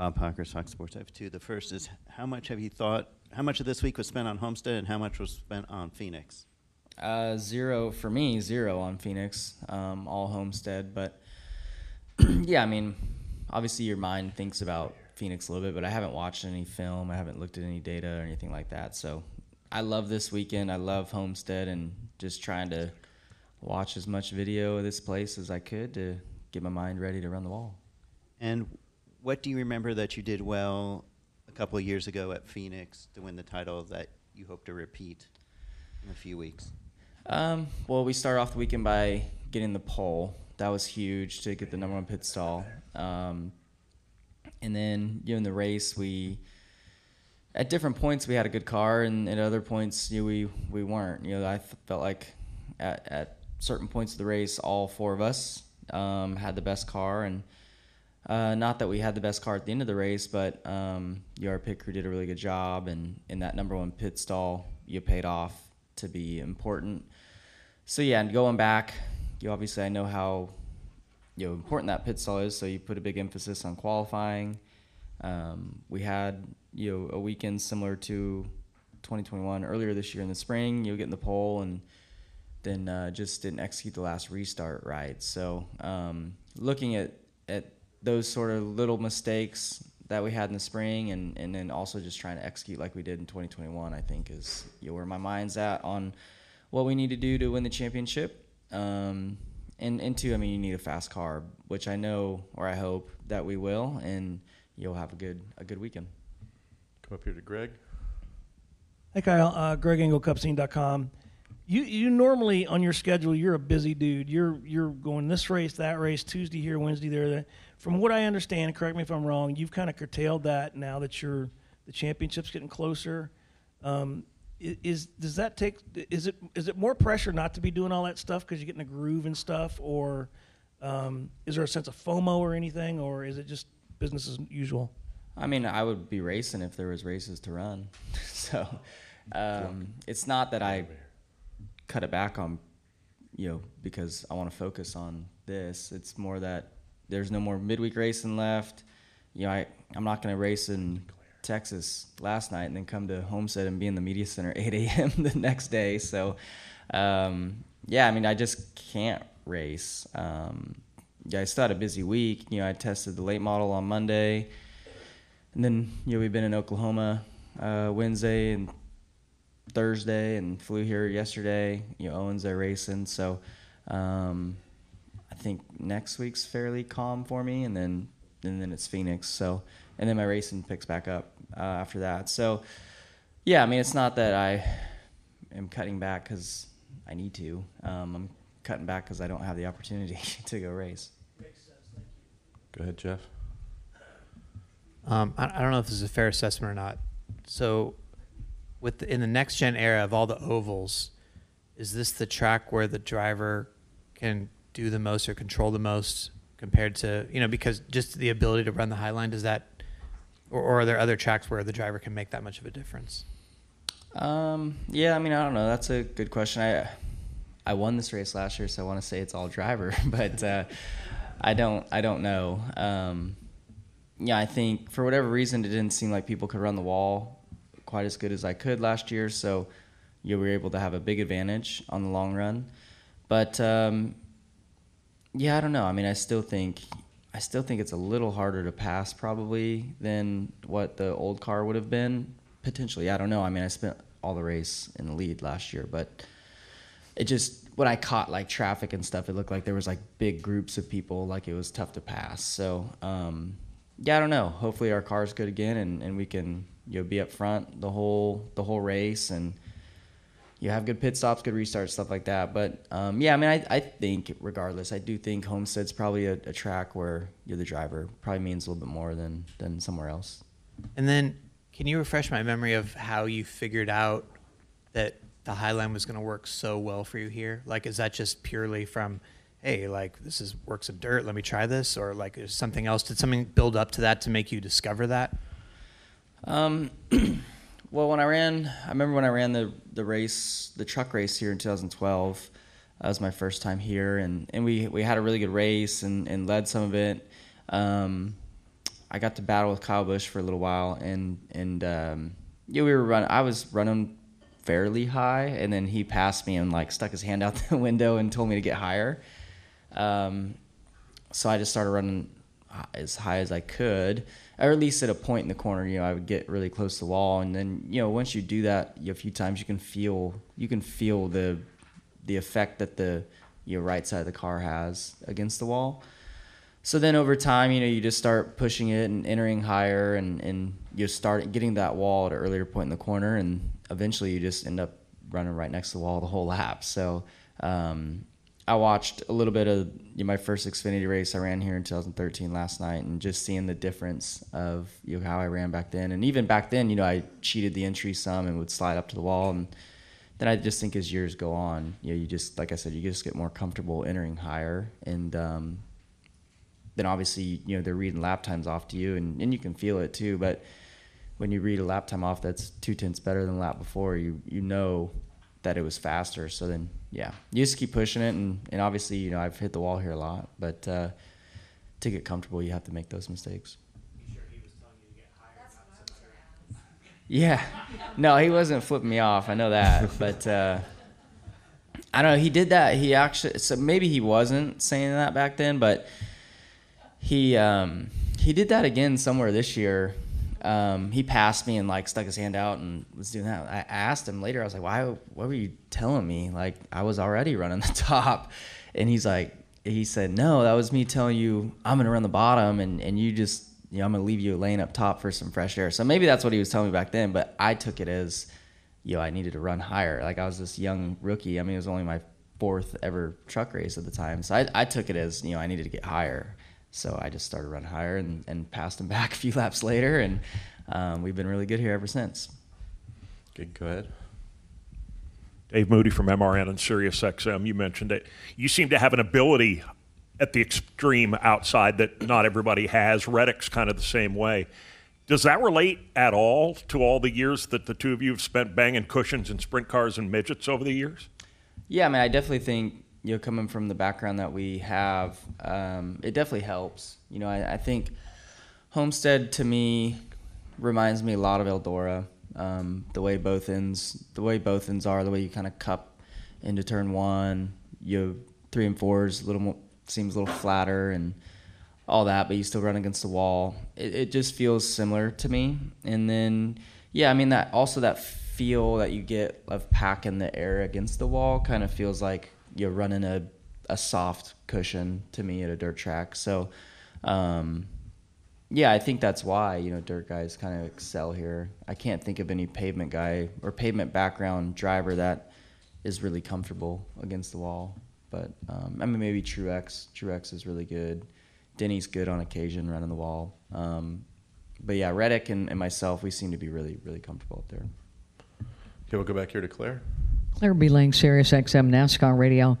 Bob Pockrass, Fox Sports. I have two. The first is how much have you thought? How much of this week was spent on Homestead, and how much was spent on Phoenix? Uh, zero for me, zero on Phoenix, um, all Homestead. But yeah, I mean, obviously your mind thinks about Phoenix a little bit, but I haven't watched any film. I haven't looked at any data or anything like that. So I love this weekend. I love Homestead and just trying to watch as much video of this place as I could to get my mind ready to run the wall. And what do you remember that you did well a couple of years ago at Phoenix to win the title that you hope to repeat in a few weeks? Um, well, we started off the weekend by getting the pole. That was huge to get the number one pit stall. Um, and then, you know, in the race, we at different points we had a good car, and at other points, you know, we we weren't. You know, I felt like at at certain points of the race, all four of us um, had the best car, and uh, not that we had the best car at the end of the race, but um, your pit crew did a really good job, and in that number one pit stall, you paid off to be important. So yeah, and going back, you obviously I know how you know important that pit stall is, so you put a big emphasis on qualifying. Um, we had you know a weekend similar to 2021 earlier this year in the spring. You get in the pole and then uh, just didn't execute the last restart right. So um, looking at at those sort of little mistakes that we had in the spring and, and then also just trying to execute like we did in 2021 i think is you know, where my mind's at on what we need to do to win the championship um, and, and two i mean you need a fast car which i know or i hope that we will and you'll have a good a good weekend Come up here to Greg. Hey Kyle, uh, GregEngleCupScene.com. You you normally on your schedule you're a busy dude. You're you're going this race, that race, Tuesday here, Wednesday there. That. From what I understand, correct me if I'm wrong. You've kind of curtailed that now that you're the championship's getting closer. Um, is does that take? Is it is it more pressure not to be doing all that stuff because you get in a groove and stuff, or um, is there a sense of FOMO or anything, or is it just business as usual? I mean, I would be racing if there was races to run. so um, it's not that I cut it back on, you know, because I want to focus on this. It's more that there's no more midweek racing left. You know, I I'm not going to race in Texas last night and then come to Homestead and be in the media center 8 a.m. the next day. So um, yeah, I mean, I just can't race. Um, yeah, I still had a busy week. You know, I tested the late model on Monday and then you know we've been in Oklahoma uh, Wednesday and Thursday, and flew here yesterday. You know Owen's there racing, so um, I think next week's fairly calm for me, and then and then it's Phoenix. So and then my racing picks back up uh, after that. So yeah, I mean it's not that I am cutting back because I need to. Um, I'm cutting back because I don't have the opportunity to go race. Go ahead, Jeff. Um, I, I don't know if this is a fair assessment or not. So, with the, in the next gen era of all the ovals, is this the track where the driver can do the most or control the most compared to you know because just the ability to run the high line does that, or, or are there other tracks where the driver can make that much of a difference? Um, yeah, I mean, I don't know. That's a good question. I I won this race last year, so I want to say it's all driver, but uh, I don't I don't know. Um, yeah, I think for whatever reason, it didn't seem like people could run the wall quite as good as I could last year, so you were able to have a big advantage on the long run. But um, yeah, I don't know. I mean, I still think I still think it's a little harder to pass probably than what the old car would have been potentially. I don't know. I mean, I spent all the race in the lead last year, but it just when I caught like traffic and stuff, it looked like there was like big groups of people, like it was tough to pass. So um, yeah, I don't know. Hopefully our car's good again, and, and we can you know be up front the whole the whole race and you have good pit stops, good restarts, stuff like that. But um, yeah, I mean, I, I think regardless, I do think Homestead's probably a, a track where you're the driver. Probably means a little bit more than than somewhere else. And then, can you refresh my memory of how you figured out that the high line was going to work so well for you here? Like, is that just purely from, hey, like this is works of dirt, let me try this, or like is something else? Did something build up to that to make you discover that? Um, well, when I ran, I remember when I ran the the race, the truck race here in 2012. That was my first time here, and, and we, we had a really good race and, and led some of it. Um, I got to battle with Kyle Busch for a little while, and and um, yeah, we were running. I was running fairly high, and then he passed me and like stuck his hand out the window and told me to get higher. Um, so I just started running as high as I could, or at least at a point in the corner. You know, I would get really close to the wall, and then you know, once you do that a few times, you can feel you can feel the the effect that the your right side of the car has against the wall. So then over time, you know, you just start pushing it and entering higher, and and you start getting that wall at an earlier point in the corner, and eventually you just end up running right next to the wall the whole lap. So. Um, I watched a little bit of my first Xfinity race. I ran here in 2013 last night, and just seeing the difference of you know, how I ran back then, and even back then, you know, I cheated the entry some and would slide up to the wall, and then I just think as years go on, you know, you just like I said, you just get more comfortable entering higher, and um, then obviously you know they're reading lap times off to you, and, and you can feel it too, but when you read a lap time off that's two tenths better than the lap before, you you know that it was faster. So then, yeah, you just keep pushing it, and, and obviously, you know, I've hit the wall here a lot, but uh, to get comfortable, you have to make those mistakes. Yeah, no, he wasn't flipping me off. I know that, but uh, I don't know. He did that. He actually, so maybe he wasn't saying that back then, but he um, he did that again somewhere this year um, he passed me and like stuck his hand out and was doing that. I asked him later. I was like, "Why? What were you telling me? Like I was already running the top." And he's like, he said, "No, that was me telling you I'm gonna run the bottom, and and you just you know I'm gonna leave you laying up top for some fresh air." So maybe that's what he was telling me back then. But I took it as, you know, I needed to run higher. Like I was this young rookie. I mean, it was only my fourth ever truck race at the time. So I, I took it as you know I needed to get higher. So I just started running higher and, and passed him back a few laps later, and um, we've been really good here ever since. Good, go ahead. Dave Moody from MRN and Sirius XM. You mentioned it. You seem to have an ability at the extreme outside that not everybody has. Reddick's kind of the same way. Does that relate at all to all the years that the two of you have spent banging cushions and sprint cars and midgets over the years? Yeah, I mean, I definitely think you know, coming from the background that we have, um, it definitely helps. You know, I, I, think Homestead to me reminds me a lot of Eldora. Um, the way both ends, the way both ends are, the way you kind of cup into turn one, you three and fours a little more seems a little flatter and all that, but you still run against the wall. It, it just feels similar to me. And then, yeah, I mean that also that feel that you get of packing the air against the wall kind of feels like you're running a, a soft cushion to me at a dirt track. So, um, yeah, I think that's why you know dirt guys kind of excel here. I can't think of any pavement guy or pavement background driver that is really comfortable against the wall. But um, I mean, maybe Truex. Truex is really good. Denny's good on occasion running the wall. Um, but yeah, Reddick and, and myself, we seem to be really, really comfortable up there. Okay, we'll go back here to Claire. Claire B. Lang, Sirius XM NASCAR Radio.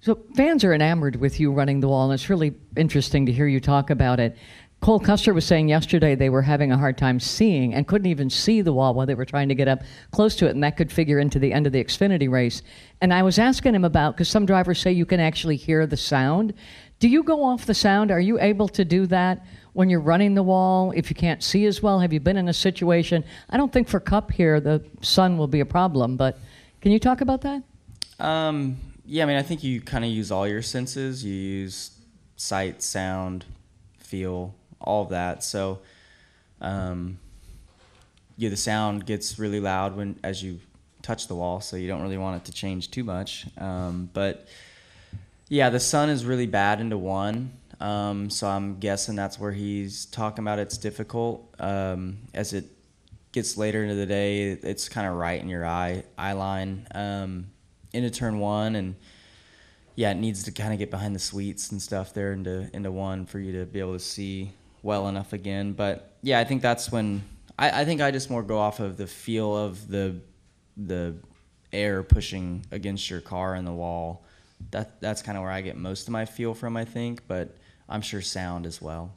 So fans are enamored with you running the wall, and it's really interesting to hear you talk about it. Cole Custer was saying yesterday they were having a hard time seeing and couldn't even see the wall while they were trying to get up close to it, and that could figure into the end of the Xfinity race. And I was asking him about because some drivers say you can actually hear the sound. Do you go off the sound? Are you able to do that when you're running the wall if you can't see as well? Have you been in a situation? I don't think for Cup here the sun will be a problem, but can you talk about that? Um, yeah, I mean, I think you kind of use all your senses. You use sight, sound, feel, all of that. So, um, yeah, the sound gets really loud when as you touch the wall, so you don't really want it to change too much. Um, but yeah, the sun is really bad into one. Um, so I'm guessing that's where he's talking about it's difficult. Um, as it gets later into the day, it's kind of right in your eye eye line um, into turn one, and yeah, it needs to kind of get behind the suites and stuff there into into one for you to be able to see well enough again. But yeah, I think that's when I, I think I just more go off of the feel of the the air pushing against your car and the wall. That that's kind of where I get most of my feel from. I think, but I'm sure sound as well.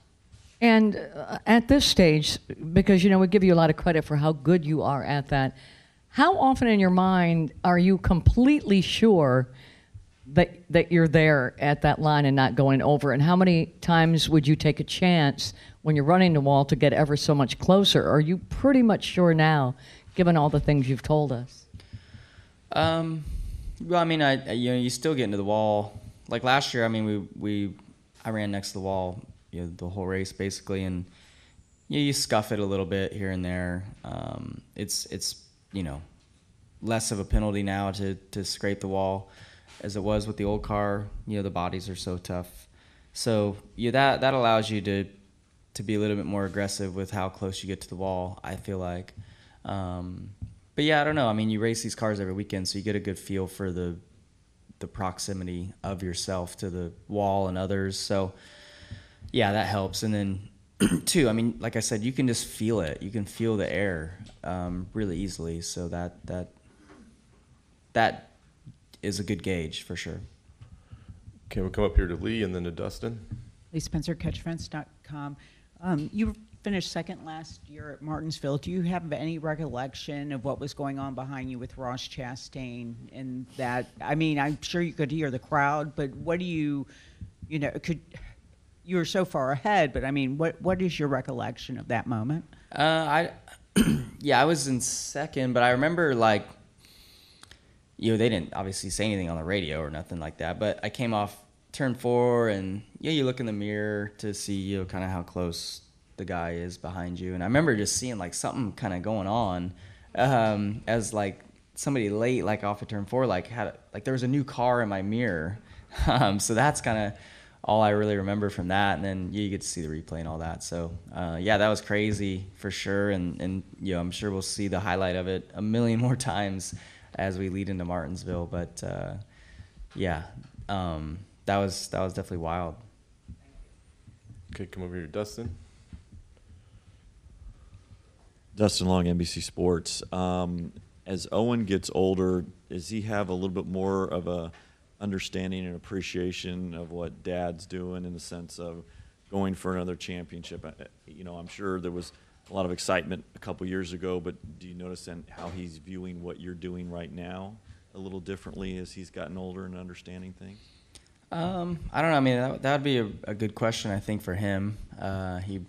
And uh, at this stage, because you know we give you a lot of credit for how good you are at that, how often in your mind are you completely sure that that you're there at that line and not going over? And how many times would you take a chance when you're running the wall to get ever so much closer? Are you pretty much sure now, given all the things you've told us? Um, well, I mean, I you know you still get into the wall. Like last year, I mean, we we I ran next to the wall, you know, the whole race basically, and you you scuff it a little bit here and there. Um, it's it's you know less of a penalty now to to scrape the wall as it was with the old car. You know, the bodies are so tough, so yeah, that that allows you to to be a little bit more aggressive with how close you get to the wall. I feel like. Um, but yeah, I don't know. I mean, you race these cars every weekend, so you get a good feel for the the proximity of yourself to the wall and others. So yeah, that helps. And then two, I mean, like I said, you can just feel it. You can feel the air um, really easily. So that that that is a good gauge for sure. Okay, we'll come up here to Lee and then to Dustin. Lee Spencer, catchfence.com. Um, you finished second last year at Martinsville. Do you have any recollection of what was going on behind you with Ross Chastain and that? I mean, I'm sure you could hear the crowd, but what do you, you know, could you were so far ahead, but I mean, what what is your recollection of that moment? Uh, I yeah, I was in second, but I remember like you know they didn't obviously say anything on the radio or nothing like that. But I came off turn four, and yeah, you look in the mirror to see you know kind of how close the guy is behind you, and I remember just seeing like something kind of going on um, as like somebody late like off of turn four like had like there was a new car in my mirror, um, so that's kind of all I really remember from that. And then yeah, you get to see the replay and all that. So uh, yeah, that was crazy for sure. And and you know I'm sure we'll see the highlight of it a million more times as we lead into Martinsville. But uh, yeah, um, that was that was definitely wild. Okay, come over here to Dustin. Dustin Long, NBC Sports. Um, as Owen gets older, does he have a little bit more of a understanding and appreciation of what Dad's doing in the sense of going for another championship? You know, I'm sure there was a lot of excitement a couple years ago, but do you notice then how he's viewing what you're doing right now a little differently as he's gotten older and understanding things? Um, I don't know. I mean, that that would be a, a good question, I think, for him. Uh, he'd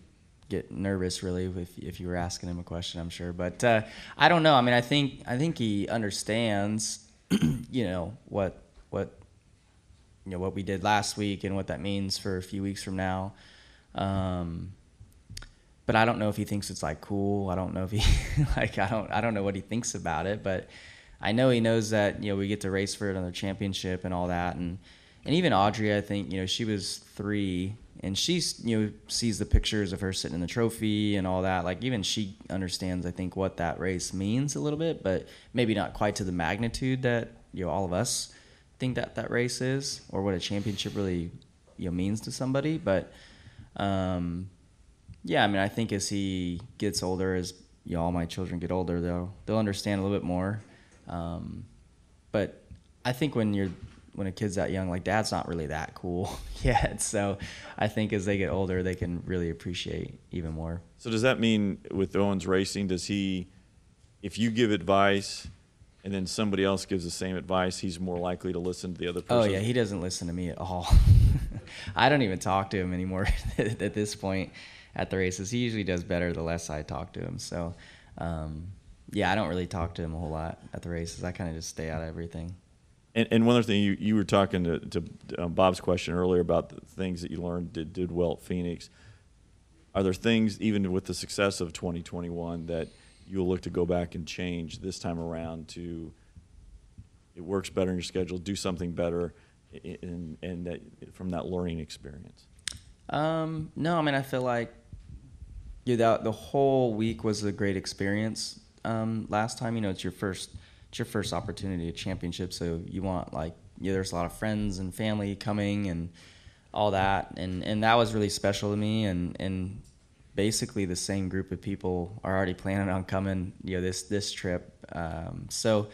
get nervous really if if you were asking him a question, I'm sure. But uh, I don't know. I mean, I think I think he understands, you know, what what you know what we did last week and what that means for a few weeks from now. Um, but I don't know if he thinks it's like cool. I don't know if he like I don't I don't know what he thinks about it, but I know he knows that you know we get to race for another championship and all that, and and even Audrey, I think you know she was three and she you know sees the pictures of her sitting in the trophy and all that. Like even she understands, I think, what that race means a little bit, but maybe not quite to the magnitude that you know all of us think that that race is or what a championship really you know means to somebody. But um, yeah, I mean, I think as he gets older, as you know, all my children get older, they'll they'll understand a little bit more. Um, but I think when you're when a kid's that young, like dad's not really that cool yet. So I think as they get older, they can really appreciate even more. So does that mean with Owen's Racing, does he, if you give advice and then somebody else gives the same advice, he's more likely to listen to the other person. Oh yeah, he doesn't listen to me at all. I don't even talk to him anymore at this point at the races. He usually does better the less I talk to him. So um, yeah, I don't really talk to him a whole lot at the races. I kind of just stay out of everything. And, and one other thing, you, you were talking to, to um, Bob's question earlier about the things that you learned did, did well at Phoenix. Are there things, even with the success of 2021, that you'll look to go back and change this time around to it works better in your schedule, do something better, and, and that from that learning experience? Um, no, I mean I feel like yeah, that the whole week was a great experience. Um, last time, you know, it's your first it's your first opportunity at championship, so you want like yeah, there's a lot of friends and family coming and all that, and and that was really special to me, and and basically the same group of people are already planning on coming, you know, this this trip. Um, so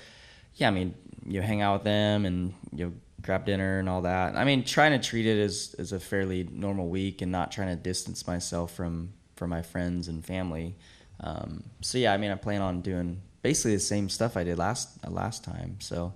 yeah, I mean, you hang out with them and you know, grab dinner and all that. I mean, trying to treat it as as a fairly normal week and not trying to distance myself from from my friends and family. Um, so yeah, I mean, I plan on doing basically the same stuff I did last last time. So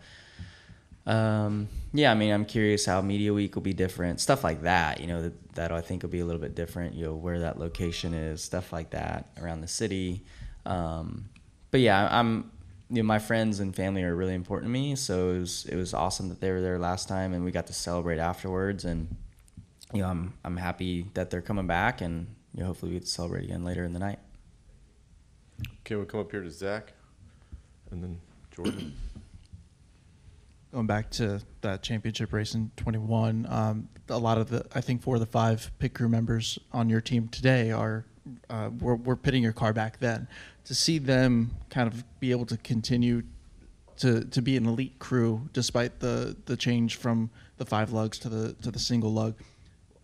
Um, yeah, I mean, I'm curious how Media Week will be different, stuff like that. You know, that, I think will be a little bit different. You know, where that location is, stuff like that around the city. Um, but yeah, I'm. You know, my friends and family are really important to me, so it was it was awesome that they were there last time, and we got to celebrate afterwards. And you know, I'm I'm happy that they're coming back, and you know, hopefully we get to celebrate again later in the night. Okay, we'll come up here to Zach, and then Jordan. Going back to that championship race in 21, um, a lot of the, I think four of the five pit crew members on your team today are, uh, were, were pitting your car back then. To see them kind of be able to continue to, to be an elite crew despite the, the change from the five lugs to the, to the single lug,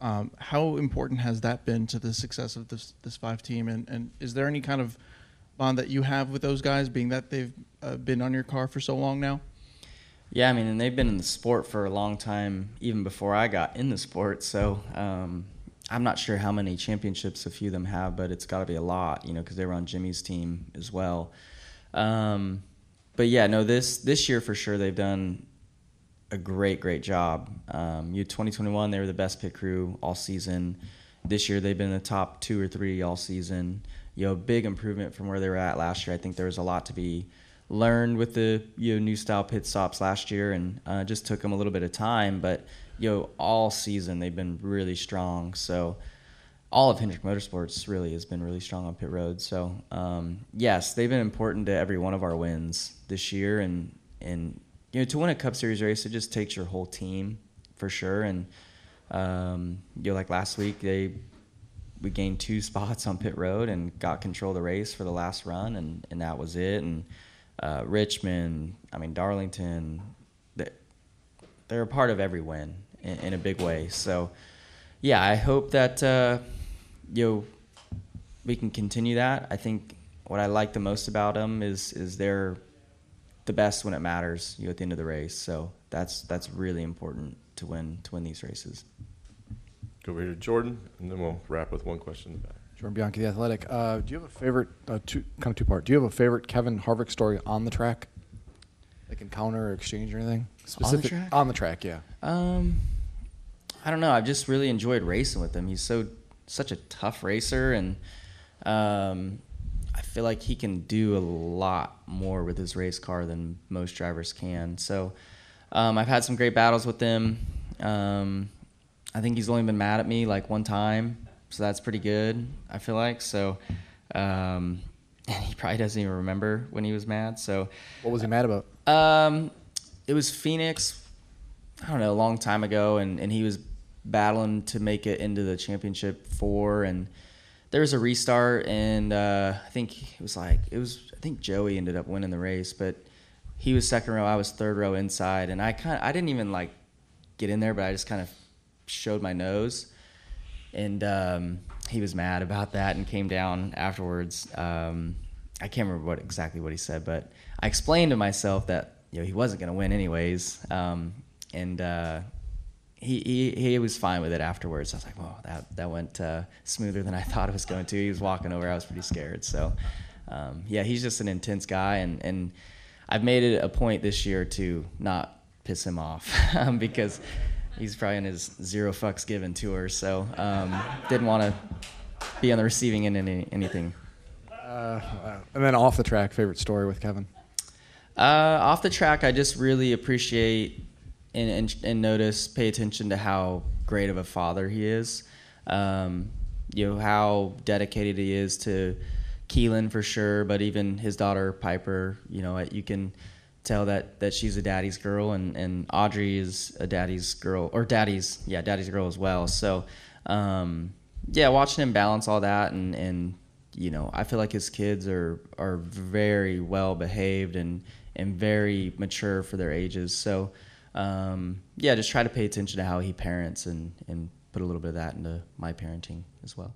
um, how important has that been to the success of this, this five team? And, and is there any kind of bond that you have with those guys, being that they've uh, been on your car for so long now? Yeah, I mean, and they've been in the sport for a long time, even before I got in the sport. So um, I'm not sure how many championships a few of them have, but it's got to be a lot, you know, because they were on Jimmie's team as well. Um, but yeah, no, this this year for sure they've done a great, great job. Um, you 2021, they were the best pit crew all season. This year they've been the top two or three all season. You know, big improvement from where they were at last year. I think there was a lot to be learned with the you know new style pit stops last year, and uh, just took them a little bit of time. But you know, all season they've been really strong. So all of Hendrick Motorsports really has been really strong on pit road. So um, yes, they've been important to every one of our wins this year, and and you know to win a Cup Series race, it just takes your whole team for sure. And um, you know, like last week, they we gained two spots on pit road and got control of the race for the last run, and and that was it. And uh, Richmond, I mean Darlington, they, they're a part of every win in, in a big way. So yeah, I hope that uh, you know we can continue that. I think what I like the most about them is is they're the best when it matters. You know, at the end of the race. So that's that's really important to win to win these races. Go over here to Jordan, and then we'll wrap with one question in the back. Jordan Bianchi, the Athletic. Uh, do you have a favorite? Uh, two kind of two part. Do you have a favorite Kevin Harvick story on the track, like encounter or exchange or anything specific track? On the track, yeah. Um, I don't know. I've just really enjoyed racing with him. He's so such a tough racer, and um, I feel like he can do a lot more with his race car than most drivers can. So um, I've had some great battles with him. Um, I think he's only been mad at me like one time, so that's pretty good. I feel like so. Um, and he probably doesn't even remember when he was mad. So What was he mad about? um, it was Phoenix. I don't know, a long time ago, and, and he was battling to make it into the championship four, and there was a restart, and uh, I think it was like it was. I think Joey ended up winning the race, but he was second row, I was third row inside, and I kind of I didn't even like get in there, but I just kind of showed my nose, and um, he was mad about that and came down afterwards. Um, I can't remember what exactly what he said, but I explained to myself that you know he wasn't going to win anyways, um, and uh, he, he he was fine with it afterwards. I was like, "Whoa, that that went uh, smoother than I thought it was going to." He was walking over. I was pretty scared. So, um, yeah, he's just an intense guy, and and I've made it a point this year to not piss him off um, because he's probably on his zero fucks given tour. So um, didn't want to be on the receiving end of any, anything. Uh, and then off the track, favorite story with Kevin. Uh, off the track, I just really appreciate and, and, and notice, pay attention to how great of a father he is. Um, you know how dedicated he is to Keelan for sure, but even his daughter Piper. You know, you can tell that that she's a daddy's girl, and and Audrey is a daddy's girl, or daddy's yeah, daddy's girl as well. So, um, yeah, watching him balance all that and and you know, I feel like his kids are are very well behaved and and very mature for their ages. So, um, yeah, just try to pay attention to how he parents and and put a little bit of that into my parenting as well.